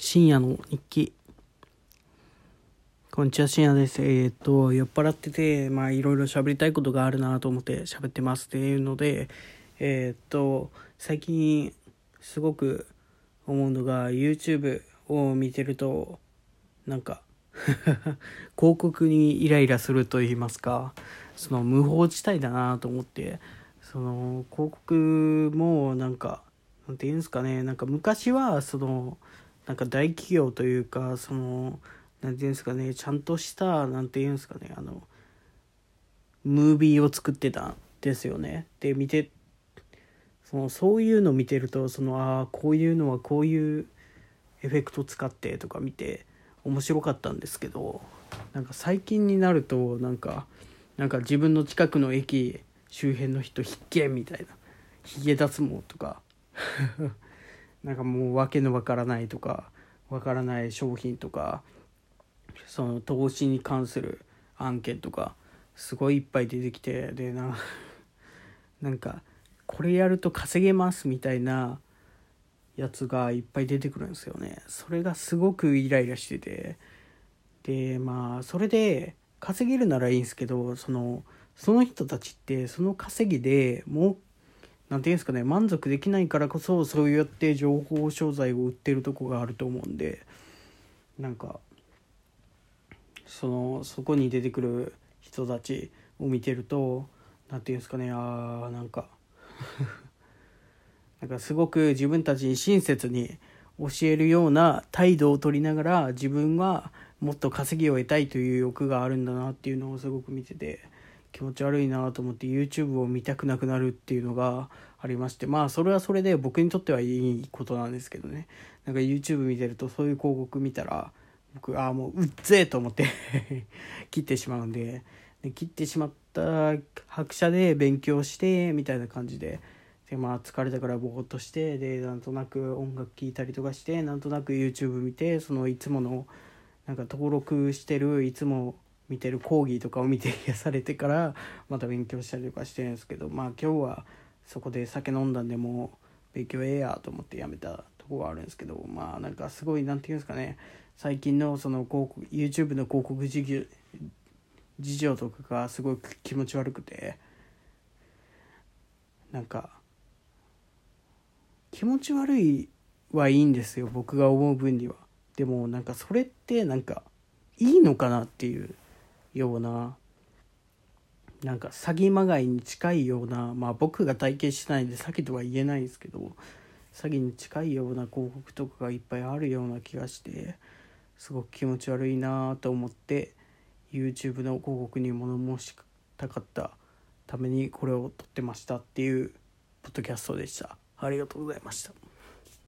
深夜の日記。こんにちは、深夜です。えーっと、酔っ払ってて、まあ、いろいろ喋りたいことがあるなと思って喋ってますっていうので、えーっと、最近、すごく思うのが、YouTube を見てると、なんか、広告にイライラすると言いますか、その無法地帯だなと思って、その広告もなんか、なんて言うんですかね、なんか昔は、その、なんか大企業というか、その、なんて言うんですかね、ちゃんとした、なんて言うんですかね、あの、ムービーを作ってたんですよね。で、見て、そのそういうの見てると、その、ああ、こういうのはこういうエフェクト使ってとか見て、面白かったんですけど、なんか最近になると、なんか、なんか自分の近くの駅周辺の人必見みたいな、ヒゲ脱毛とか、なんかもう訳のわからないとかわからない商品とかその投資に関する案件とかすごいいっぱい出てきてでな なんかこれやると稼げますみたいなやつがいっぱい出てくるんですよね。それがすごくイライラしてて。でまあそれで稼げるならいいんですけどそのその人たちってその稼ぎでもうなんていうんですかね満足できないからこそそうやって情報商材を売ってるとこがあると思うんでなんかそのそこに出てくる人たちを見てるとなんていうんですかねあーなんか なんかすごく自分たちに親切に教えるような態度を取りながら自分はもっと稼ぎを得たいという欲があるんだなっていうのをすごく見てて気持ち悪いなと思って YouTube を見たくなくなるっていうのがありましてまあそれはそれで僕にとってはいいことなんですけどね。なんか YouTube 見てるとそういう広告見たら僕ああもううっぜえと思って 切ってしまうんでで切ってしまった拍車で勉強してみたいな感じででまあ疲れたからぼーっとしてでなんとなく音楽聴いたりとかしてなんとなく YouTube 見てそのいつものなんか登録してるいつも見てる講義とかを見て癒されてからまた勉強したりとかしてるんですけどまあ今日はそこで酒飲んだんでもう勉強ええやと思ってやめたとこがあるんですけどまあなんかすごいなんていうんですかね。最近のその広告 YouTube の広告事業事情とかがすごい気持ち悪くてなんか気持ち悪いはいいんですよ僕が思う分には。でもなんかそれってなんかいいのかなっていうようななんか詐欺まがいに近いようなまあ僕が体験してないんで詐欺とは言えないんですけど詐欺に近いような広告とかがいっぱいあるような気がしてすごく気持ち悪いなと思って YouTube の広告に物申したかったためにこれを撮ってましたっていうポッドキャストでした。ありがとうございました。